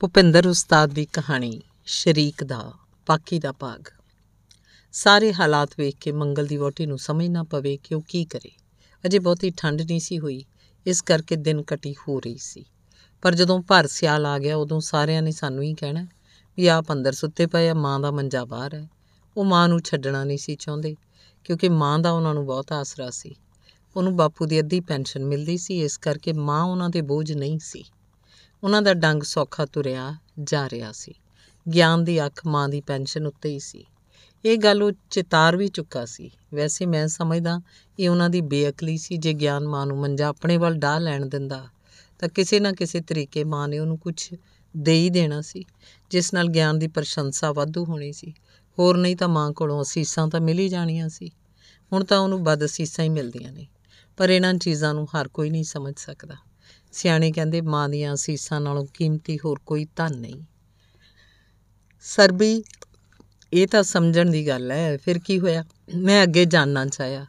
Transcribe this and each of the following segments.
ਭੁਪਿੰਦਰ ਉਸਤਾਦ ਦੀ ਕਹਾਣੀ, ਸ਼ਰੀਕ ਦਾ ਬਾਕੀ ਦਾ ਭਾਗ। ਸਾਰੇ ਹਾਲਾਤ ਵੇਖ ਕੇ ਮੰਗਲ ਦੀ ਵਹੁਟੀ ਨੂੰ ਸਮਝ ਨਾ ਪਵੇ ਕਿ ਉਹ ਕੀ ਕਰੇ। ਅਜੇ ਬਹੁਤੀ ਠੰਡ ਨਹੀਂ ਸੀ ਹੋਈ, ਇਸ ਕਰਕੇ ਦਿਨ ਕਟੀ ਹੋ ਰਹੀ ਸੀ। ਪਰ ਜਦੋਂ ਭਰ ਸਿਆਲ ਆ ਗਿਆ, ਉਦੋਂ ਸਾਰਿਆਂ ਨੇ ਸਾਨੂੰ ਹੀ ਕਹਿਣਾ, ਵੀ ਆਪ ਅੰਦਰ ਸੁੱਤੇ ਪਏ ਆ, ਮਾਂ ਦਾ ਮੰਜਾ ਬਾਹਰ ਹੈ। ਉਹ ਮਾਂ ਨੂੰ ਛੱਡਣਾ ਨਹੀਂ ਸੀ ਚਾਹੁੰਦੇ, ਕਿਉਂਕਿ ਮਾਂ ਦਾ ਉਹਨਾਂ ਨੂੰ ਬਹੁਤ ਆਸਰਾ ਸੀ। ਉਹਨੂੰ ਬਾਪੂ ਦੀ ਅੱਧੀ ਪੈਨਸ਼ਨ ਮਿਲਦੀ ਸੀ, ਇਸ ਕਰਕੇ ਮਾਂ ਉਹਨਾਂ ਦੇ ਬੋਝ ਨਹੀਂ ਸੀ। ਉਹਨਾਂ ਦਾ ਡੰਗ ਸੌਖਾ ਤੁਰਿਆ ਜਾ ਰਿਹਾ ਸੀ। ਗਿਆਨ ਦੀ ਅੱਖ ਮਾਂ ਦੀ ਪੈਨਸ਼ਨ ਉੱਤੇ ਹੀ ਸੀ। ਇਹ ਗੱਲ ਉਹ ਚਿਤਾਰ ਵੀ ਚੁੱਕਾ ਸੀ। ਵੈਸੇ ਮੈਂ ਸਮਝਦਾ ਇਹ ਉਹਨਾਂ ਦੀ ਬੇਅਕਲੀ ਸੀ ਜੇ ਗਿਆਨ ਮਾਂ ਨੂੰ ਮੰਜਾ ਆਪਣੇ ਵੱਲ ਡਾਹ ਲੈਣ ਦਿੰਦਾ, ਤਾਂ ਕਿਸੇ ਨਾ ਕਿਸੇ ਤਰੀਕੇ ਮਾਂ ਨੇ ਉਹਨੂੰ ਕੁਝ ਦੇ ਹੀ ਦੇਣਾ ਸੀ, ਜਿਸ ਨਾਲ ਗਿਆਨ ਦੀ ਪ੍ਰਸ਼ੰਸਾ ਵਾਧੂ ਹੋਣੀ ਸੀ। ਹੋਰ ਨਹੀਂ ਤਾਂ ਮਾਂ ਕੋਲੋਂ ਅਸੀਸਾਂ ਤਾਂ ਮਿਲ ਹੀ ਜਾਣੀਆਂ ਸੀ। ਹੁਣ ਤਾਂ ਉਹਨੂੰ ਬਦ ਅਸੀਸਾਂ ਹੀ ਮਿਲਦੀਆਂ ਨੇ, ਪਰ ਇਹਨਾਂ ਚੀਜ਼ਾਂ ਨੂੰ ਹਰ ਕੋਈ ਨਹੀਂ ਸਮਝ ਸਕਦਾ। ਸਿਆਣੇ ਕਹਿੰਦੇ ਮਾਂ ਦੀਆਂ ਅਸੀਸਾਂ ਨਾਲੋਂ ਕੀਮਤੀ ਹੋਰ ਕੋਈ ਧਨ ਨਹੀਂ। ਸਰਬੀ, ਇਹ ਤਾਂ ਸਮਝਣ ਦੀ ਗੱਲ ਹੈ, ਫਿਰ ਕੀ ਹੋਇਆ? ਮੈਂ ਅੱਗੇ ਜਾਣਨਾ ਚਾਹਿਆ।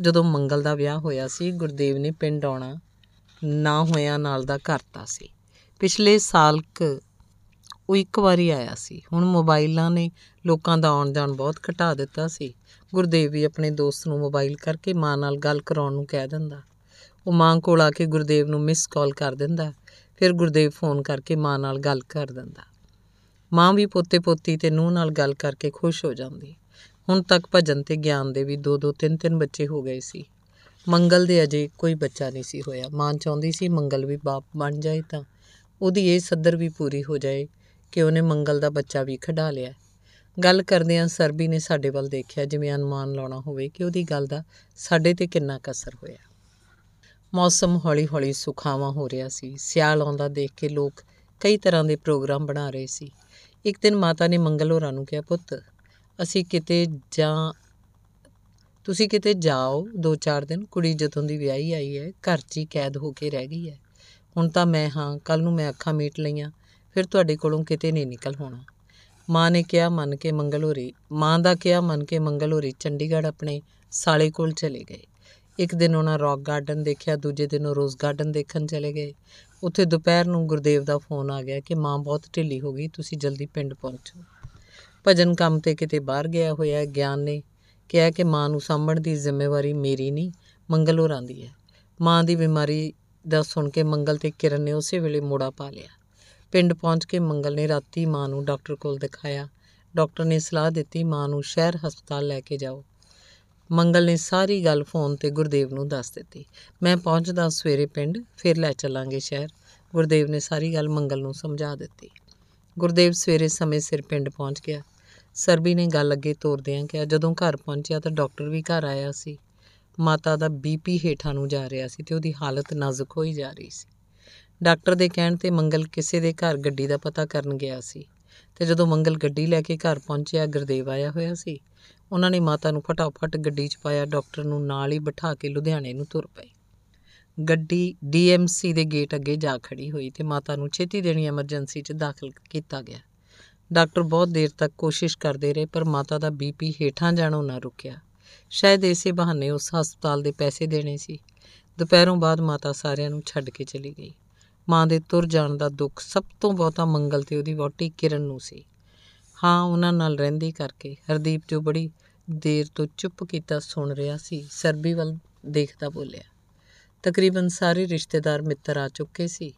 ਜਦੋਂ ਮੰਗਲ ਦਾ ਵਿਆਹ ਹੋਇਆ ਸੀ, ਗੁਰਦੇਵ ਨੇ ਪਿੰਡ ਆਉਣਾ ਨਾ ਹੋਇਆ, ਨਾਲ ਦਾ ਘਰਤਾ ਸੀ। ਪਿਛਲੇ ਸਾਲ ਕ ਉਹ ਇੱਕ ਵਾਰੀ ਆਇਆ ਸੀ। ਹੁਣ ਮੋਬਾਈਲਾਂ ਨੇ ਲੋਕਾਂ ਦਾ ਆਉਣ ਜਾਣ ਬਹੁਤ ਘਟਾ ਦਿੱਤਾ ਸੀ। ਗੁਰਦੇਵ ਵੀ ਆਪਣੇ ਦੋਸਤ ਨੂੰ ਮੋਬਾਈਲ ਕਰਕੇ ਮਾਂ ਨਾਲ ਗੱਲ ਕਰਾਉਣ ਨੂੰ ਕਹਿ ਦਿੰਦਾ। ਉਹ ਮਾਂ ਕੋਲ ਆ ਕੇ ਗੁਰਦੇਵ ਨੂੰ ਮਿਸ ਕਾਲ ਕਰ ਦਿੰਦਾ ਫਿਰ ਗੁਰਦੇਵ ਫੋਨ ਕਰਕੇ ਮਾਂ ਨਾਲ ਗੱਲ ਕਰ ਦਿੰਦਾ ਮਾਂ ਵੀ ਪੋਤੇ ਪੋਤੀ ਤੇ ਨੂੰਹ ਨਾਲ ਗੱਲ ਕਰਕੇ ਖੁਸ਼ ਹੋ ਜਾਂਦੀ ਹੁਣ ਤੱਕ ਭਜਨ ਤੇ ਗਿਆਨ ਦੇ ਵੀ ਦੋ ਦੋ, ਤਿੰਨ ਤਿੰਨ ਬੱਚੇ ਹੋ ਗਏ ਸੀ। ਮੰਗਲ ਦੇ ਅਜੇ ਕੋਈ ਬੱਚਾ ਨਹੀਂ ਸੀ ਹੋਇਆ। ਮਾਂ ਚਾਹੁੰਦੀ ਸੀ ਮੰਗਲ ਵੀ ਬਾਪ ਬਣ ਜਾਏ ਤਾਂ ਉਹਦੀ ਇਹ ਸੱਦਰ ਵੀ ਪੂਰੀ ਹੋ ਜਾਏ ਕਿ ਉਹਨੇ ਮੰਗਲ ਦਾ ਬੱਚਾ ਵੀ ਖੜਾ ਲਿਆ ਗੱਲ ਕਰਦਿਆਂ ਸਰਬੀ ਨੇ ਸਾਡੇ ਵੱਲ ਦੇਖਿਆ ਜਿਵੇਂ ਅਨੁਮਾਨ ਲਾਉਣਾ ਹੋਵੇ ਕਿ ਉਹਦੀ ਗੱਲ ਦਾ ਸਾਡੇ ਤੇ ਕਿੰਨਾ ਕਸਰ ਹੋਇਆ। ਮੌਸਮ ਹੌਲੀ-ਹੌਲੀ ਸੁਖਾਵਾਂ ਹੋ ਰਿਹਾ ਸੀ। ਸਿਆਲ ਆਉਂਦਾ ਦੇਖ ਕੇ ਲੋਕ ਕਈ ਤਰ੍ਹਾਂ ਦੇ ਪ੍ਰੋਗਰਾਮ ਬਣਾ ਰਹੇ ਸੀ। ਇੱਕ ਦਿਨ ਮਾਤਾ ਨੇ ਮੰਗਲ ਹੋਰਾਂ ਨੂੰ ਕਿਹਾ, ਪੁੱਤ, ਅਸੀਂ ਕਿਤੇ ਜਾਂ, ਤੁਸੀਂ ਕਿਤੇ ਜਾਓ। ਦੋ ਚਾਰ ਦਿਨ ਕੁੜੀ ਜਦੋਂ ਦੀ ਵਿਆਹੀ ਆਈ ਹੈ, ਘਰ 'ਚ ਹੀ ਕੈਦ ਹੋ ਕੇ ਰਹਿ ਗਈ ਹੈ। ਹੁਣ ਤਾਂ ਮੈਂ ਹਾਂ ਕੱਲ ਨੂੰ ਮੈਂ ਅੱਖਾਂ ਮੀਟ ਲਈਆਂ, ਫਿਰ ਤੁਹਾਡੇ ਕੋਲੋਂ ਕਿਤੇ ਨਹੀਂ ਨਿਕਲ ਹੋਣਾ। ਮਾਂ ਨੇ ਕਿਹਾ, ਮੰਨ ਕੇ ਮੰਗਲ ਹੋਰੀ, ਮਾਂ ਦਾ ਕਿਹਾ, ਮੰਨ ਕੇ ਮੰਗਲ ਹੋਰੀ ਚੰਡੀਗੜ੍ਹ ਆਪਣੇ ਸਾਲੇ ਕੋਲ ਚਲੇ ਗਏ। ਇੱਕ ਦਿਨ ਉਹਨਾਂ ਰੌਕ ਗਾਰਡਨ ਦੇਖਿਆ, ਦੂਜੇ ਦਿਨ ਉਹ ਰੋਜ਼ ਗਾਰਡਨ ਦੇਖਣ ਚਲੇ ਗਏ। ਉੱਥੇ ਦੁਪਹਿਰ ਨੂੰ ਗੁਰਦੇਵ ਦਾ ਫੋਨ ਆ ਗਿਆ ਕਿ ਮਾਂ ਬਹੁਤ ਢਿੱਲੀ ਹੋ ਗਈ, ਤੁਸੀਂ ਜਲਦੀ ਪਿੰਡ ਪਹੁੰਚੋ। ਭਜਨ ਕੰਮ ਤੇ ਕਿਤੇ ਬਾਹਰ ਗਿਆ ਹੋਇਆ ਗਿਆਨ ਨੇ ਕਿਹਾ ਕਿ ਮਾਂ ਨੂੰ ਸਾਂਭਣ ਦੀ ਜ਼ਿੰਮੇਵਾਰੀ ਮੇਰੀ ਨਹੀਂ, ਮੰਗਲ ਹੋਰਾਂ ਦੀ ਹੈ। ਮਾਂ ਦੀ ਬਿਮਾਰੀ ਦਾ ਸੁਣ ਕੇ ਮੰਗਲ ਤੇ ਕਿਰਨ ਨੇ ਉਸੇ ਵੇਲੇ ਮੋੜਾ ਪਾ ਲਿਆ। ਪਿੰਡ ਪਹੁੰਚ ਕੇ ਮੰਗਲ ਨੇ ਰਾਤੀ ਮਾਂ ਨੂੰ ਡਾਕਟਰ ਕੋਲ ਦਿਖਾਇਆ। ਡਾਕਟਰ ਨੇ ਸਲਾਹ ਦਿੱਤੀ, ਮਾਂ ਨੂੰ ਸ਼ਹਿਰ ਹਸਪਤਾਲ ਲੈ ਕੇ ਜਾਓ। ਮੰਗਲ ਨੇ ਸਾਰੀ ਗੱਲ ਫੋਨ ਤੇ ਗੁਰਦੇਵ ਨੂੰ ਦੱਸ ਦਿੱਤੀ। ਮੈਂ ਪਹੁੰਚਦਾ ਸਵੇਰੇ ਪਿੰਡ, ਫਿਰ ਲੈ ਚੱਲਾਂਗੇ ਸ਼ਹਿਰ। ਗੁਰਦੇਵ ਨੇ ਸਾਰੀ ਗੱਲ ਮੰਗਲ ਨੂੰ ਸਮਝਾ ਦਿੱਤੀ। ਗੁਰਦੇਵ ਸਵੇਰੇ ਸਮੇਂ ਸਿਰ ਪਿੰਡ ਪਹੁੰਚ ਗਿਆ। ਸਰਬੀ ਨੇ ਗੱਲ ਅੱਗੇ ਤੋਰਦਿਆਂ ਕਿਹਾ, ਜਦੋਂ ਘਰ ਪਹੁੰਚਿਆ ਤਾਂ ਡਾਕਟਰ ਵੀ ਘਰ ਆਇਆ ਸੀ। ਮਾਤਾ ਦਾ ਬੀਪੀ ਹੇਠਾਂ ਨੂੰ ਜਾ ਰਿਹਾ ਸੀ ਤੇ ਉਹਦੀ ਹਾਲਤ ਨਾਜ਼ੁਕ ਹੋਈ ਜਾ ਰਹੀ ਸੀ। ਡਾਕਟਰ ਦੇ ਕਹਿਣ ਤੇ ਮੰਗਲ ਕਿਸੇ ਦੇ ਘਰ ਗੱਡੀ ਦਾ ਪਤਾ ਕਰਨ ਗਿਆ ਸੀ। ਤੇ ਜਦੋਂ ਮੰਗਲ ਗੱਡੀ ਲੈ ਕੇ ਘਰ ਪਹੁੰਚਿਆ, ਗੁਰਦੇਵ ਆਇਆ ਹੋਇਆ ਸੀ। ਉਹਨਾਂ ਨੇ ਮਾਤਾ ਨੂੰ ਫਟਾਫਟ ਗੱਡੀ 'ਚ ਪਾਇਆ, ਡਾਕਟਰ ਨੂੰ ਨਾਲ ਹੀ ਬਿਠਾ ਕੇ ਲੁਧਿਆਣੇ ਨੂੰ ਤੁਰ ਪਏ। ਗੱਡੀ ਡੀਐਮਸੀ ਦੇ ਗੇਟ ਅੱਗੇ ਜਾ ਖੜੀ ਹੋਈ ਤੇ ਮਾਤਾ ਨੂੰ ਛੇਤੀ ਦੇਣੀ ਐਮਰਜੈਂਸੀ 'ਚ ਦਾਖਲ ਕੀਤਾ ਗਿਆ। ਡਾਕਟਰ ਬਹੁਤ ਦੇਰ ਤੱਕ ਕੋਸ਼ਿਸ਼ ਕਰਦੇ ਰਹੇ, ਪਰ ਮਾਤਾ ਦਾ ਬੀਪੀ ਹੇਠਾਂ ਜਾਣੋਂ ਨਾ ਰੁਕਿਆ। ਸ਼ਾਇਦ ਇਸੇ ਬਹਾਨੇ ਉਸ ਹਸਪਤਾਲ ਦੇ ਪੈਸੇ ਦੇਣੇ ਸੀ। ਦੁਪਹਿਰੋਂ ਬਾਅਦ ਮਾਤਾ ਸਾਰਿਆਂ ਨੂੰ ਛੱਡ ਕੇ ਚਲੀ ਗਈ। ਮਾਂ ਦੇ ਤੁਰ ਜਾਣ ਦਾ ਦੁੱਖ ਸਭ ਤੋਂ ਬਹੁਤਾ ਮੰਗਲ ਤੇ ਉਹਦੀ ਵਹੁਟੀ ਕਿਰਨ ਨੂੰ ਸੀ। ਹਾਂ, ਉਹਨਾਂ ਨਾਲ ਰਹਿੰਦੀ ਕਰਕੇ ਹਰਦੀਪ ਜੋ ਬੜੀ ਦੇਰ ਤੋਂ ਚੁੱਪ ਕੀਤਾ ਸੁਣ ਰਿਹਾ ਸੀ, ਸਰਬੀ ਵੱਲ ਦੇਖਦਾ ਬੋਲਿਆ, ਤਕਰੀਬਨ ਸਾਰੇ ਰਿਸ਼ਤੇਦਾਰ ਮਿੱਤਰ ਆ ਚੁੱਕੇ ਸੀ।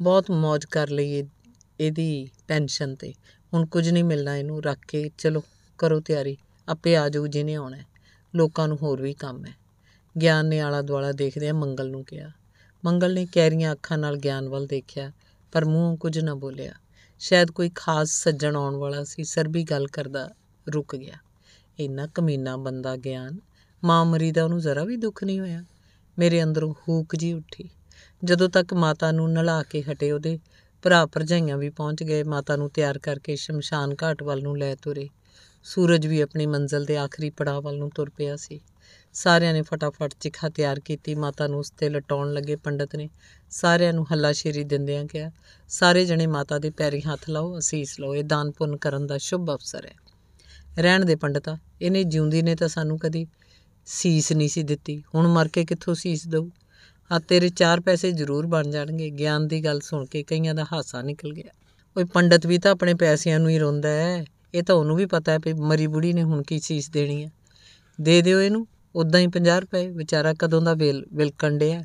ਬਹੁਤ ਮौज ਕਰ ਲਈ ਇਹਦੀ ਪੈਨਸ਼ਨ ਤੇ। ਹੁਣ ਕੁਝ ਨਹੀਂ ਮਿਲਣਾ ਇਹਨੂੰ, ਰੱਖ ਕੇ ਚਲੋ ਕਰੋ ਤਿਆਰੀ, ਆਪੇ ਆ ਜਾਊ ਜਿਹਨੇ ਆਉਣਾ ਲੋਕਾਂ ਨੂੰ ਹੋਰ ਵੀ ਕੰਮ ਹੈ। ਗਿਆਨ ਨੇ ਆਲਾ ਦੁਆਲਾ ਦੇਖਦਿਆਂ ਮੰਗਲ ਨੂੰ ਕਿਹਾ ਮੰਗਲ ਨੇ ਕੈਰੀਆਂ ਅੱਖਾਂ ਨਾਲ ਗਿਆਨ ਵੱਲ ਦੇਖਿਆ, ਪਰ ਮੂੰਹ ਕੁਝ ਨਾ ਬੋਲਿਆ। ਸ਼ਾਇਦ ਕੋਈ ਖਾਸ ਸੱਜਣ ਆਉਣ ਵਾਲਾ ਸੀ, ਸਰਬੀ ਗੱਲ ਕਰਦਾ ਰੁਕ ਗਿਆ। ਇੰਨਾ ਕਮੀਨਾ ਬੰਦਾ ਗਿਆਨ, ਮਾਂ ਮਰੀ ਦਾ ਉਹਨੂੰ ਜ਼ਰਾ ਵੀ ਦੁੱਖ ਨਹੀਂ ਹੋਇਆ। ਮੇਰੇ ਅੰਦਰੋਂ ਹੂਕ ਜੀ ਉੱਠੀ। ਜਦੋਂ ਤੱਕ ਮਾਤਾ ਨੂੰ ਨਲਾ ਕੇ ਹਟੇ ਉਹਦੇ, ਭਰਾ ਭਰਜਾਈਆਂ ਵੀ ਪਹੁੰਚ ਗਏ, ਮਾਤਾ ਨੂੰ ਤਿਆਰ ਕਰਕੇ ਸ਼ਮਸ਼ਾਨ ਘਾਟ ਵੱਲ ਨੂੰ ਲੈ ਤੁਰੇ। ਸੂਰਜ ਵੀ ਆਪਣੀ ਮੰਜ਼ਲ ਦੇ ਆਖਰੀ ਪੜਾਅ ਵੱਲ ਨੂੰ ਤੁਰ ਪਿਆ ਸੀ। ਸਾਰਿਆਂ ਨੇ ਫਟਾਫਟ ਚਿਖਾ ਤਿਆਰ ਕੀਤੀ, ਮਾਤਾ ਨੂੰ ਉਸ ਤੇ ਲਟਾਉਣ ਲੱਗੇ ਪੰਡਤ ਨੇ। ਸਾਰਿਆਂ ਨੂੰ ਹੱਲਾਸ਼ੇਰੀ ਦਿੰਦਿਆਂ ਕਿਹਾ, ਸਾਰੇ ਜਣੇ ਮਾਤਾ ਦੇ ਪੈਰੀ ਹੱਥ ਲਾਓ, ਅਸੀਸ ਲਓ, ਇਹ ਦਾਨ ਪੁੰਨ ਕਰਨ ਦਾ ਸ਼ੁਭ ਅਵਸਰ ਹੈ। ਰਹਿਣ ਦੇ ਪੰਡਤਾ, ਇਹਨੇ ਜਿਉਂਦੀ ਨੇ ਤਾਂ ਸਾਨੂੰ ਕਦੀ ਸੀਸ ਨਹੀਂ ਸੀ ਦਿੱਤੀ। ਹੁਣ ਮਰ ਕੇ ਕਿੱਥੋਂ ਸੀਸ ਦਊ? ਆ ਤੇਰੇ ਚਾਰ ਪੈਸੇ ਜ਼ਰੂਰ ਬਣ ਜਾਣਗੇ। ਗਿਆਨ ਦੀ ਗੱਲ ਸੁਣ ਕੇ ਕਈਆਂ ਦਾ ਹਾਸਾ ਨਿਕਲ ਗਿਆ। ਓਏ, ਪੰਡਤ ਵੀ ਤਾਂ ਆਪਣੇ ਪੈਸਿਆਂ ਨੂੰ ਹੀ ਰੋਂਦਾ ਹੈ। ਇਹ ਤਾਂ ਉਹਨੂੰ ਵੀ ਪਤਾ ਹੈ ਵੀ ਮਰੀ ਬੁੜੀ ਨੇ ਹੁਣ ਕੀ ਚੀਜ਼ ਦੇਣੀ ਹੈ। ਦੇ ਦਿਓ ਇਹਨੂੰ। ਉਦਾਂ ਹੀ 50 ਰੁਪਏ, ਵਿਚਾਰਾ ਕਦੋਂ ਦਾ ਵੇਲ, ਵਿਲਕਣ ਡਿਆ?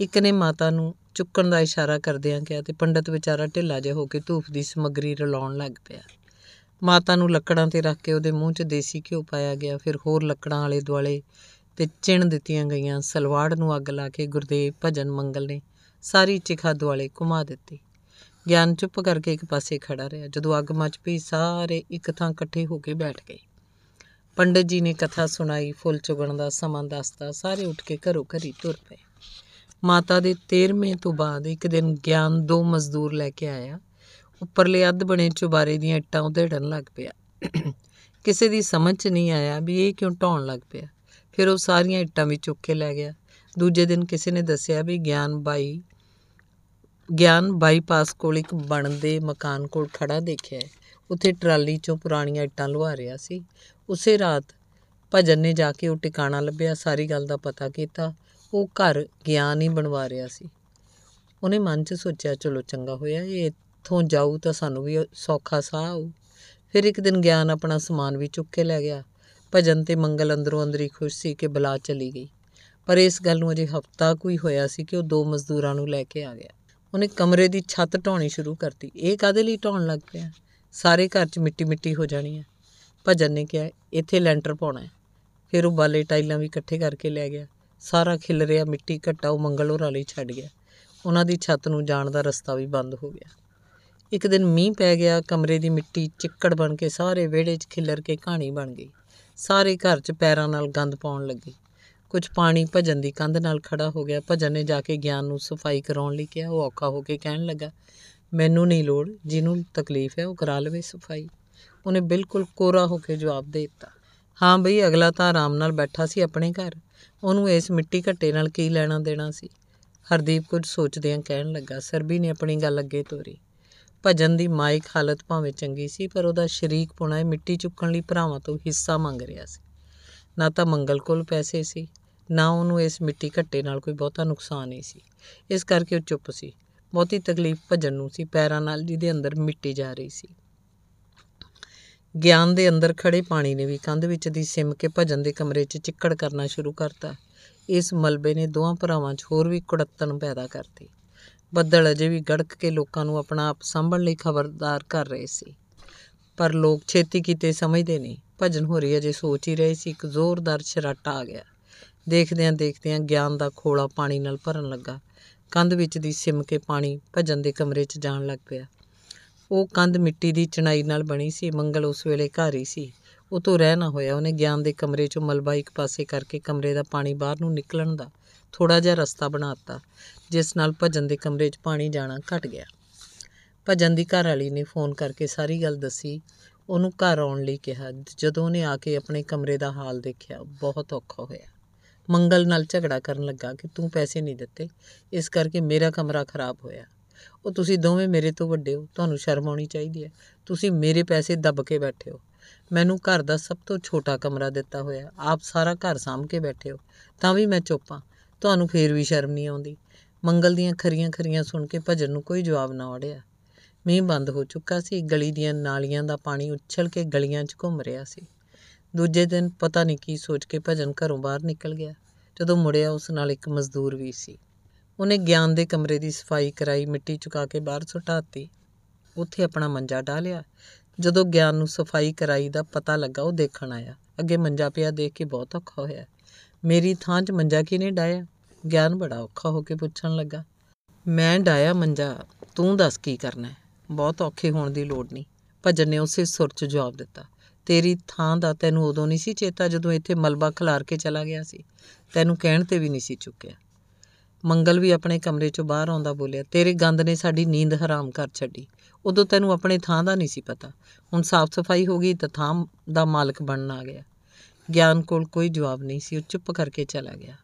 ਇੱਕ ਨੇ ਮਾਤਾ ਨੂੰ ਚੁੱਕਣ ਦਾ ਇਸ਼ਾਰਾ ਕਰਦਿਆਂ ਕਿਹਾ ਤੇ ਪੰਡਤ ਵਿਚਾਰਾ ਢਿੱਲਾ ਜਿਹਾ ਹੋ ਕੇ ਧੂਫ ਦੀ ਸਮੱਗਰੀ ਰਲਾਉਣ ਲੱਗ ਪਿਆ। ਮਾਤਾ ਨੂੰ ਲੱਕੜਾਂ ਤੇ ਰੱਖ ਕੇ ਉਹਦੇ ਮੂੰਹ 'ਚ ਦੇਸੀ ਘਿਓ ਪਾਇਆ ਗਿਆ, ਫਿਰ ਹੋਰ ਲੱਕੜਾਂ ਆਲੇ ਦੁਆਲੇ ਤੇ ਚਿਣ ਦਿੱਤੀਆਂ ਗਈਆਂ, ਸਲਵਾੜ ਨੂੰ ਅੱਗ ਲਾ ਕੇ ਗੁਰਦੇਵ ਭਜਨ ਮੰਗਲ ਨੇ ਸਾਰੀ ਚਿਖਾ ਦੁਆਲੇ ਘੁਮਾ ਦਿੱਤੀ। ਗਿਆਨ ਚੁੱਪ ਕਰਕੇ ਇੱਕ ਪਾਸੇ ਖੜਾ ਰਿਹਾ, ਜਦੋਂ ਅੱਗ ਮੱਚ ਪਈ, ਸਾਰੇ ਇੱਕ ਥਾਂ ਇਕੱਠੇ ਹੋ ਕੇ ਬੈਠ ਗਏ। ਪੰਡਤ ਜੀ ਨੇ ਕਥਾ ਸੁਣਾਈ, ਫੁੱਲ ਚੁਗਣ ਦਾ ਸਮਾਂ ਦੱਸਦਾ ਸਾਰੇ ਉੱਠ ਕੇ ਘਰੋਂ ਘਰੀ ਤੁਰ ਪਏ। ਮਾਤਾ ਦੇ 13ਵੇਂ ਤੋਂ ਬਾਅਦ ਇੱਕ ਦਿਨ ਗਿਆਨ ਦੋ ਮਜ਼ਦੂਰ ਲੈ ਕੇ ਆਇਆ। ਉੱਪਰਲੇ ਅੱਧ ਬਣੇ ਚੁਬਾਰੇ ਦੀਆਂ ਇੱਟਾਂ ਉਧੇੜਨ ਲੱਗ ਪਿਆ। ਕਿਸੇ ਦੀ ਸਮਝ 'ਚ ਨਹੀਂ ਆਇਆ ਵੀ ਇਹ ਕਿਉਂ ਢਾਉਣ ਲੱਗ ਪਿਆ। ਫਿਰ ਉਹ ਸਾਰੀਆਂ ਇੱਟਾਂ ਵੀ ਚੁੱਕ ਕੇ ਲੈ ਗਿਆ। ਦੂਜੇ ਦਿਨ ਕਿਸੇ ਨੇ ਦੱਸਿਆ ਵੀ ਗਿਆਨ ਬਾਈ, ਗਿਆਨ ਬਾਈਪਾਸ ਕੋਲ ਇੱਕ ਬਣਦੇ ਮਕਾਨ ਕੋਲ ਖੜਾ ਦੇਖਿਆ ਹੈ। ਉੱਥੇ ਟਰਾਲੀ 'ਚੋਂ ਪੁਰਾਣੀਆਂ ਇੱਟਾਂ ਲੁਹਾ ਰਿਹਾ ਸੀ। ਉਸੇ ਰਾਤ ਭਜਨ ਨੇ ਜਾ ਕੇ ਉਹ ਟਿਕਾਣਾ ਲੱਭਿਆ, ਸਾਰੀ ਗੱਲ ਦਾ ਪਤਾ ਕੀਤਾ। ਉਹ ਘਰ ਗਿਆਨ ਹੀ ਬਣਵਾ ਰਿਹਾ ਸੀ। ਉਹਨੇ ਮਨ 'ਚ ਸੋਚਿਆ, ਚਲੋ ਚੰਗਾ ਹੋਇਆ, ਇਹ ਇੱਥੋਂ ਜਾਊ ਤਾਂ ਸਾਨੂੰ ਵੀ ਸੌਖਾ ਸਾਹ ਆਊ। ਫਿਰ ਇੱਕ ਦਿਨ ਗਿਆਨ ਆਪਣਾ ਸਮਾਨ ਵੀ ਚੁੱਕ ਕੇ ਲੈ ਗਿਆ। ਭਜਨ ਤੇ ਮੰਗਲ ਅੰਦਰੋਂ ਅੰਦਰੀ ਖੁਸ਼ ਸੀ ਕਿ ਬਲਾ ਚਲੀ ਗਈ। ਪਰ ਇਸ ਗੱਲ ਨੂੰ ਅਜੇ ਹਫਤਾ ਕੋਈ ਹੋਇਆ ਸੀ ਕਿ ਉਹ ਦੋ ਮਜ਼ਦੂਰਾਂ ਨੂੰ ਲੈ ਕੇ ਆ ਗਿਆ। ਉਹਨੇ ਕਮਰੇ ਦੀ ਛੱਤ ਢਾਉਣੀ ਸ਼ੁਰੂ ਕਰਤੀ। ਇਹ ਕਾਦੇ ਲਈ ਢਾਉਣ ਲੱਗ ਪਿਆ? ਸਾਰੇ ਘਰ 'ਚ ਮਿੱਟੀ ਮਿੱਟੀ ਹੋ ਜਾਣੀ ਹੈ। ਭਜਨ ਨੇ ਕਿਹਾ, ਇੱਥੇ ਲੈਂਟਰ ਪਾਉਣਾ ਹੈ। ਫਿਰ ਉਹ ਬਾਲੇ ਟਾਈਲਾਂ ਵੀ ਇਕੱਠੇ ਕਰਕੇ ਲੈ ਗਿਆ। ਸਾਰਾ ਖਿਲ ਰਿਹਾ, ਮਿੱਟੀ ਘੱਟਾ, ਉਹ ਮੰਗਲ ਹੋਰਾਂ ਲਈ ਛੱਡ ਗਿਆ। ਉਹਨਾਂ ਦੀ ਛੱਤ ਨੂੰ ਜਾਣ ਦਾ ਰਸਤਾ ਵੀ ਬੰਦ ਹੋ ਗਿਆ। ਇੱਕ ਦਿਨ ਮੀਂਹ ਪੈ ਗਿਆ, ਕਮਰੇ ਦੀ ਮਿੱਟੀ ਚਿੱਕੜ ਬਣ ਕੇ ਸਾਰੇ ਵਿਹੜੇ 'ਚ ਖਿਲਰ ਕੇ ਕਹਾਣੀ ਬਣ ਗਈ। ਸਾਰੇ ਘਰ 'ਚ ਪੈਰਾਂ ਨਾਲ ਗੰਦ ਪਾਉਣ ਲੱਗੇ। ਕੁਝ ਪਾਣੀ ਭਜਨ ਦੀ ਕੰਧ ਨਾਲ ਖੜਾ ਹੋ ਗਿਆ। ਭਜਨ ਨੇ ਜਾ ਕੇ ਗਿਆਨ ਨੂੰ ਸਫ਼ਾਈ ਕਰਾਉਣ ਲਈ ਕਿਹਾ। ਉਹ ਔਖਾ ਹੋ ਕੇ ਕਹਿਣ ਲੱਗਾ, ਮੈਨੂੰ ਨਹੀਂ ਲੋੜ, ਜਿਹਨੂੰ ਤਕਲੀਫ ਹੈ ਉਹ ਕਰਾ ਲਵੇ ਸਫ਼ਾਈ। ਉਹਨੇ ਬਿਲਕੁਲ ਕੋਰਾ ਹੋ ਕੇ ਜਵਾਬ ਦੇ ਦਿੱਤਾ। ਹਾਂ ਬਈ, ਅਗਲਾ ਤਾਂ ਆਰਾਮ ਨਾਲ ਬੈਠਾ ਸੀ ਆਪਣੇ ਘਰ। ਉਹਨੂੰ ਇਸ ਮਿੱਟੀ ਘੱਟੇ ਨਾਲ ਕੀ ਲੈਣਾ ਦੇਣਾ ਸੀ? ਹਰਦੀਪ ਕੁਝ ਸੋਚਦਿਆਂ ਕਹਿਣ ਲੱਗਾ, ਸਰਬੀ ਨੇ ਆਪਣੀ ਗੱਲ ਅੱਗੇ ਤੋਰੀ। ਭਜਨ ਦੀ ਮਾਇਕ ਹਾਲਤ ਭਾਵੇਂ ਚੰਗੀ ਸੀ, ਪਰ ਉਹਦਾ ਸ਼ਰੀਕ ਪੁਣਾ ਮਿੱਟੀ ਚੁੱਕਣ ਲਈ ਭਰਾਵਾਂ ਤੋਂ ਹਿੱਸਾ ਮੰਗ ਰਿਹਾ ਸੀ। ਨਾ ਤਾਂ ਮੰਗਲ ਕੋਲ ਪੈਸੇ ਸੀ, ਨਾ ਉਹਨੂੰ ਇਸ ਮਿੱਟੀ ਘੱਟੇ ਨਾਲ ਕੋਈ ਬਹੁਤਾ ਨੁਕਸਾਨ ਹੀ ਸੀ। ਇਸ ਕਰਕੇ ਉਹ ਚੁੱਪ ਸੀ। ਬਹੁਤੀ ਤਕਲੀਫ ਭਜਨ ਨੂੰ ਸੀ, ਪੈਰਾਂ ਨਾਲ ਜਿਹਦੇ ਅੰਦਰ ਮਿੱਟੀ ਜਾ ਰਹੀ ਸੀ। ਗਿਆਨ ਦੇ ਅੰਦਰ ਖੜੇ ਪਾਣੀ ਨੇ ਵੀ ਕੰਧ ਵਿੱਚ ਦੀ ਸਿਮ ਕੇ ਭਜਨ ਦੇ ਕਮਰੇ 'ਚ ਚਿੱਕੜ ਕਰਨਾ ਸ਼ੁਰੂ ਕਰਤਾ। ਇਸ ਮਲਬੇ ਨੇ ਦੋਹਾਂ ਭਰਾਵਾਂ 'ਚ ਹੋਰ ਵੀ ਕੁੜੱਤਣ ਪੈਦਾ ਕਰਤੀ। ਬੱਦਲ ਅਜੇ ਵੀ ਗੜਕ ਕੇ ਲੋਕਾਂ ਨੂੰ ਆਪਣਾ ਆਪ ਸੰਭਣ ਲਈ ਖਬਰਦਾਰ ਕਰ ਰਹੇ ਸੀ। ਪਰ ਲੋਕ ਛੇਤੀ ਕੀਤੇ ਸਮਝਦੇ ਨਹੀਂ। ਭਜਨ ਹੋ ਰਹੀ ਅਜੇ ਸੋਚ ਹੀ ਰਹੇ ਸੀ, ਇੱਕ ਜ਼ੋਰਦਾਰ ਛਰਾਟਾ ਆ ਗਿਆ। ਦੇਖਦਿਆਂ ਦੇਖਦਿਆਂ ਗਿਆਨ ਦਾ ਖੋਲਾ ਪਾਣੀ ਨਾਲ ਭਰਨ ਲੱਗਾ। ਕੰਧ ਵਿੱਚ ਦੀ ਸਿਮ ਕੇ ਪਾਣੀ ਭਜਨ ਦੇ ਕਮਰੇ 'ਚ ਜਾਣ ਲੱਗ ਪਿਆ। ਉਹ ਕੰਧ ਮਿੱਟੀ ਦੀ ਚਣਾਈ ਨਾਲ ਬਣੀ ਸੀ, ਮੰਗਲ ਉਸ ਵੇਲੇ ਘਰ ਹੀ ਸੀ। ਉਹ ਤੋਂ ਰਹਿ ਨਾ ਹੋਇਆ, ਉਹਨੇ ਗਿਆਨ ਦੇ ਕਮਰੇ 'ਚੋਂ ਮਲਬਾ ਇੱਕ ਪਾਸੇ ਕਰਕੇ ਕਮਰੇ ਦਾ ਪਾਣੀ ਬਾਹਰ ਨੂੰ ਨਿਕਲਣ ਦਾ ਥੋੜਾ ਜਿਹਾ ਰਸਤਾ ਬਣਾਤਾ ਜਿਸ ਨਾਲ ਭਜਨ ਦੇ ਕਮਰੇ 'ਚ ਪਾਣੀ ਜਾਣਾ ਘਟ ਗਿਆ। ਭਜਨ ਦੀ ਘਰ ਵਾਲੀ ਨੇ ਫੋਨ ਕਰਕੇ ਸਾਰੀ ਗੱਲ ਦੱਸੀ। ਉਹਨੂੰ ਘਰ ਆਉਣ ਲਈ ਕਿਹਾ, ਜਦੋਂ ਉਹਨੇ ਆ ਕੇ ਆਪਣੇ ਕਮਰੇ ਦਾ ਹਾਲ ਦੇਖਿਆ, ਬਹੁਤ ਔਖਾ ਹੋਇਆ। ਮੰਗਲ ਨਾਲ ਝਗੜਾ ਕਰਨ ਲੱਗਾ ਕਿ ਤੂੰ ਪੈਸੇ ਨਹੀਂ ਦਿੱਤੇ, ਇਸ ਕਰਕੇ ਮੇਰਾ ਕਮਰਾ ਖਰਾਬ ਹੋਇਆ। ਉਹ ਤੁਸੀਂ ਦੋਵੇਂ ਮੇਰੇ ਤੋਂ ਵੱਡੇ ਹੋ, ਤੁਹਾਨੂੰ ਸ਼ਰਮ ਆਉਣੀ ਚਾਹੀਦੀ ਹੈ। ਤੁਸੀਂ ਮੇਰੇ ਪੈਸੇ ਦੱਬ ਕੇ ਬੈਠੇ ਹੋ। ਮੈਨੂੰ ਘਰ ਦਾ ਸਭ ਤੋਂ ਛੋਟਾ ਕਮਰਾ ਦਿੱਤਾ ਹੋਇਆ ਆਪ ਸਾਰਾ ਘਰ ਸਾਂਭ ਕੇ ਬੈਠੇ ਹੋ। ਤਾਂ ਵੀ ਮੈਂ ਚੁੱਪ ਹਾਂ। ਤੁਹਾਨੂੰ ਫੇਰ ਵੀ ਸ਼ਰਮ ਨਹੀਂ ਆਉਂਦੀ। ਮੰਗਲ ਦੀਆਂ ਖਰੀਆਂ ਖਰੀਆਂ ਸੁਣ ਕੇ ਭਜਨ ਨੂੰ ਕੋਈ ਜਵਾਬ ਨਾ ਆੜਿਆ ਮੀਂਹ ਬੰਦ ਹੋ ਚੁੱਕਾ ਸੀ। ਗਲੀ ਦੀਆਂ ਨਾਲੀਆਂ ਦਾ ਪਾਣੀ ਉੱਛਲ ਕੇ ਗਲੀਆਂ 'ਚ ਘੁੰਮ ਰਿਹਾ ਸੀ। ਦੂਜੇ ਦਿਨ ਪਤਾ ਨਹੀਂ ਕੀ ਸੋਚ ਕੇ ਭਜਨ ਘਰੋਂ ਬਾਹਰ ਨਿਕਲ ਗਿਆ। ਜਦੋਂ ਮੁੜਿਆ ਉਸ ਨਾਲ ਇੱਕ ਮਜ਼ਦੂਰ ਵੀ ਸੀ। ਉਹਨੇ ਗਿਆਨ ਦੇ ਕਮਰੇ ਦੀ ਸਫ਼ਾਈ ਕਰਾਈ, ਮਿੱਟੀ ਚੁਕਾ ਕੇ ਬਾਹਰ ਸੁਟਾਤੀ। ਉੱਥੇ ਆਪਣਾ ਮੰਜਾ ਡਾਲਿਆ ਜਦੋਂ ਗਿਆਨ ਨੂੰ ਸਫ਼ਾਈ ਕਰਾਈ ਦਾ ਪਤਾ ਲੱਗਾ, ਉਹ ਦੇਖਣ ਆਇਆ। ਅੱਗੇ ਮੰਜਾ ਪਿਆ ਦੇਖ ਕੇ ਬਹੁਤ ਔਖਾ ਹੋਇਆ। ਮੇਰੀ ਥਾਂ 'ਚ ਮੰਜਾ ਕਿਹਨੇ ਡਾਇਆ ਗਿਆਨ ਬੜਾ ਔਖਾ ਹੋ ਕੇ ਪੁੱਛਣ ਲੱਗਾ। ਮੈਂ ਡਾਇਆ ਮੰਜਾ, ਤੂੰ ਦੱਸ ਕੀ ਕਰਨਾ ਹੈ? ਬਹੁਤ ਔਖੇ ਹੋਣ ਦੀ ਲੋੜ ਨਹੀਂ। ਭਜਨ ਨੇ ਉਸੇ ਸੁਰ 'ਚ ਜਵਾਬ ਦਿੱਤਾ। ਤੇਰੀ ਥਾਂ ਦਾ ਤੈਨੂੰ ਉਦੋਂ ਨਹੀਂ ਸੀ ਚੇਤਾ ਜਦੋਂ ਇੱਥੇ ਮਲਬਾ ਖਿਲਾਰ ਕੇ ਚਲਾ ਗਿਆ ਸੀ। ਤੈਨੂੰ ਕਹਿਣ ਤੇ ਵੀ ਨਹੀਂ ਸੀ ਚੁੱਕਿਆ। ਮੰਗਲ ਵੀ ਆਪਣੇ ਕਮਰੇ 'ਚੋਂ ਬਾਹਰ ਆਉਂਦਾ ਬੋਲਿਆ, ਤੇਰੇ ਗੰਦ ਨੇ ਸਾਡੀ ਨੀਂਦ ਹਰਾਮ ਕਰ ਛੱਡੀ। ਉਦੋਂ ਤੈਨੂੰ ਆਪਣੇ ਥਾਂ ਦਾ ਨਹੀਂ ਸੀ ਪਤਾ। ਹੁਣ ਸਾਫ਼ ਸਫ਼ਾਈ ਹੋ ਗਈ ਤਾਂ ਥਾਂ ਦਾ ਮਾਲਕ ਬਣਨ ਆ ਗਿਆ। ਗਿਆਨ ਕੋਲ ਕੋਈ ਜਵਾਬ ਨਹੀਂ ਸੀ, ਉਹ ਚੁੱਪ ਕਰਕੇ ਚਲਾ ਗਿਆ।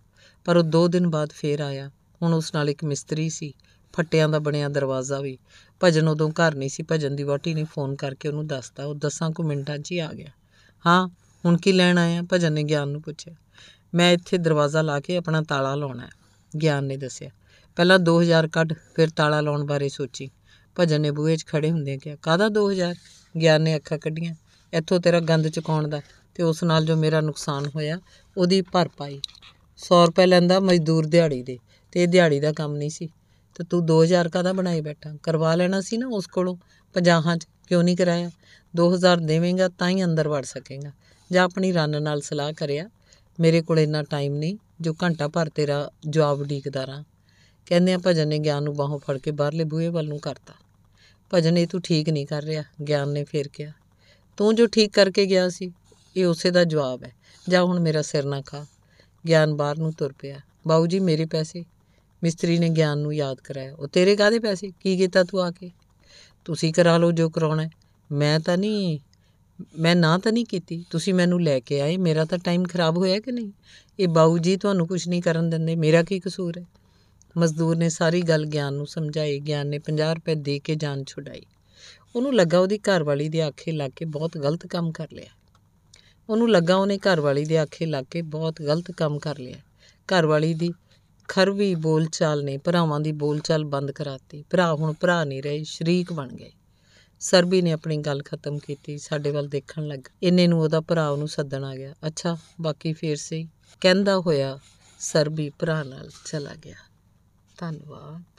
ਪਰ ਉਹ 2 ਦਿਨ ਬਾਅਦ ਫੇਰ ਆਇਆ। ਹੁਣ ਉਸ ਨਾਲ ਇੱਕ ਮਿਸਤਰੀ ਸੀ, ਫੱਟਿਆਂ ਦਾ ਬਣਿਆ ਦਰਵਾਜ਼ਾ ਵੀ। ਭਜਨ ਉਦੋਂ ਘਰ ਨਹੀਂ ਸੀ, ਭਜਨ ਦੀ ਵਹੁਟੀ ਨੇ ਫੋਨ ਕਰਕੇ ਉਹਨੂੰ ਦੱਸਤਾ। ਉਹ ਦਸਾਂ ਕੁ ਮਿੰਟਾਂ 'ਚ ਹੀ ਆ ਗਿਆ। ਹਾਂ, ਹੁਣ ਕੀ ਲੈਣ ਆਇਆ? ਭਜਨ ਨੇ ਗਿਆਨ ਨੂੰ ਪੁੱਛਿਆ। ਮੈਂ ਇੱਥੇ ਦਰਵਾਜ਼ਾ ਲਾ ਕੇ ਆਪਣਾ ਤਾਲਾ ਲਾਉਣਾ ਹੈ। ਗਿਆਨ ਨੇ ਦੱਸਿਆ। ਪਹਿਲਾਂ 2000 ਕੱਢ, ਫਿਰ ਤਾਲਾ ਲਾਉਣ ਬਾਰੇ ਸੋਚੀ। ਭਜਨ ਨੇ ਬੂਹੇ 'ਚ ਖੜੇ ਹੁੰਦੇ ਕਿਹਾ, ਕਾਹਦਾ 2000 ਗਿਆਨ ਨੇ ਅੱਖਾਂ ਕੱਢੀਆਂ। ਇੱਥੋਂ ਤੇਰਾ ਗੰਦ ਚੁਕਾਉਣ ਦਾ ਤੇ ਉਸ ਨਾਲ ਜੋ ਮੇਰਾ ਨੁਕਸਾਨ ਹੋਇਆ, ਉਹਦੀ ਭਰਪਾਈ 100 ਰੁਪਏ ਲੈਂਦਾ ਮਜ਼ਦੂਰ ਦਿਹਾੜੀ ਦੇ ਤੇ ਇਹ ਦਿਹਾੜੀ ਦਾ ਕੰਮ ਨਹੀਂ ਸੀ। ਤੇ ਤੂੰ 2000 ਕਾਹਦਾ ਬਣਾਈ ਬੈਠਾ? ਕਰਵਾ ਲੈਣਾ ਸੀ ਨਾ ਉਸ ਕੋਲੋਂ ਪੰਜਾਹਾਂ 'ਚ, ਕਿਉਂ ਨਹੀਂ ਕਰਾਇਆ? 2000 ਦੇਵੇਂਗਾ ਤਾਂ ਹੀ ਅੰਦਰ ਵੜ ਸਕੇਗਾ। ਜਾਂ ਆਪਣੀ ਰੰਨ ਨਾਲ ਸਲਾਹ ਕਰਿਆ, ਮੇਰੇ ਕੋਲ ਇੰਨਾ ਟਾਈਮ ਨਹੀਂ ਜੋ ਘੰਟਾ ਭਰ ਤੇਰਾ ਜਵਾਬ ਉਡੀਕਦਾ ਰਹਾਂ। ਕਹਿੰਦੇ ਆ, ਭਜਨ ਨੇ ਗਿਆਨ ਨੂੰ ਬਾਹੋਂ ਫੜ ਕੇ ਬਾਹਰਲੇ ਬੂਹੇ ਵੱਲ ਨੂੰ ਕਰਤਾ। ਭਜਨ, ਇਹ ਤੂੰ ਠੀਕ ਨਹੀਂ ਕਰ ਰਿਹਾ, ਗਿਆਨ ਨੇ ਫੇਰ ਕਿਹਾ। ਤੂੰ ਜੋ ਠੀਕ ਕਰਕੇ ਗਿਆ ਸੀ, ਇਹ ਉਸੇ ਦਾ ਜਵਾਬ ਹੈ। ਜਾ ਹੁਣ ਮੇਰਾ ਸਿਰ ਨਾ ਖਾ। ਗਿਆਨ ਬਾਹਰ ਨੂੰ ਤੁਰ ਪਿਆ। ਬਾਊ ਜੀ, ਮੇਰੇ ਪੈਸੇ? ਮਿਸਤਰੀ ਨੇ ਗਿਆਨ ਨੂੰ ਯਾਦ ਕਰਾਇਆ। ਉਹ ਤੇਰੇ ਕਾਹਦੇ ਪੈਸੇ? ਕੀ ਕੀਤਾ ਤੂੰ ਆ ਕੇ? ਤੁਸੀਂ ਕਰਾ ਲਓ ਜੋ ਕਰਾਉਣਾ ਹੈ। ਮੈਂ ਤਾਂ ਨਹੀਂ ਮੈਂ ਨਾ ਤਾਂ ਨਹੀਂ ਕੀਤੀ। ਤੁਸੀਂ ਮੈਨੂੰ ਲੈ ਕੇ ਆਏ। ਮੇਰਾ ਤਾਂ ਟਾਈਮ ਖਰਾਬ ਹੋਇਆ ਕਿ ਨਹੀਂ? ਇਹ ਬਾਊ ਜੀ ਤੁਹਾਨੂੰ ਕੁਝ ਨਹੀਂ ਕਰਨ ਦਿੰਦੇ। ਮੇਰਾ ਕੀ ਕਸੂਰ ਹੈ? ਮਜ਼ਦੂਰ ਨੇ ਸਾਰੀ ਗੱਲ ਗਿਆਨ ਨੂੰ ਸਮਝਾਈ। ਗਿਆਨ ਨੇ 50 ਰੁਪਏ ਦੇ ਕੇ ਜਾਨ ਛੁਡਾਈ। ਉਹਨੂੰ ਲੱਗਾ ਉਹਦੀ ਘਰਵਾਲੀ ਦੇ ਆਖੇ ਲੱਗ ਕੇ ਬਹੁਤ ਗਲਤ ਕੰਮ ਕਰ ਲਿਆ। ਉਹਨੂੰ ਲੱਗਾ ਉਹਨੇ ਘਰਵਾਲੀ ਦੇ ਆਖੇ ਲੱਗ ਕੇ ਬਹੁਤ ਗਲਤ ਕੰਮ ਕਰ ਲਿਆ। ਘਰਵਾਲੀ ਦੀ ਖਰਵੀ ਬੋਲਚਾਲ ਨੇ ਭਰਾਵਾਂ ਦੀ ਬੋਲਚਾਲ ਬੰਦ ਕਰਾਤੀ। ਭਰਾ ਹੁਣ ਭਰਾ ਨਹੀਂ ਰਹੇ, ਸ਼ਰੀਕ ਬਣ ਗਏ। ਸਰਬੀ ਨੇ ਆਪਣੀ ਗੱਲ ਖਤਮ ਕੀਤੀ, ਸਾਡੇ ਵੱਲ ਦੇਖਣ ਲੱਗਾ ਇੰਨੇ ਨੂੰ ਉਹਦਾ ਭਰਾ ਉਹਨੂੰ ਸੱਦਣ ਆ ਗਿਆ। ਅੱਛਾ, ਬਾਕੀ ਫੇਰ ਸਹੀ। ਕਹਿੰਦਾ ਹੋਇਆ, ਸਰਬੀ ਭਰਾ ਨਾਲ ਚਲਾ ਗਿਆ। ਧੰਨਵਾਦ।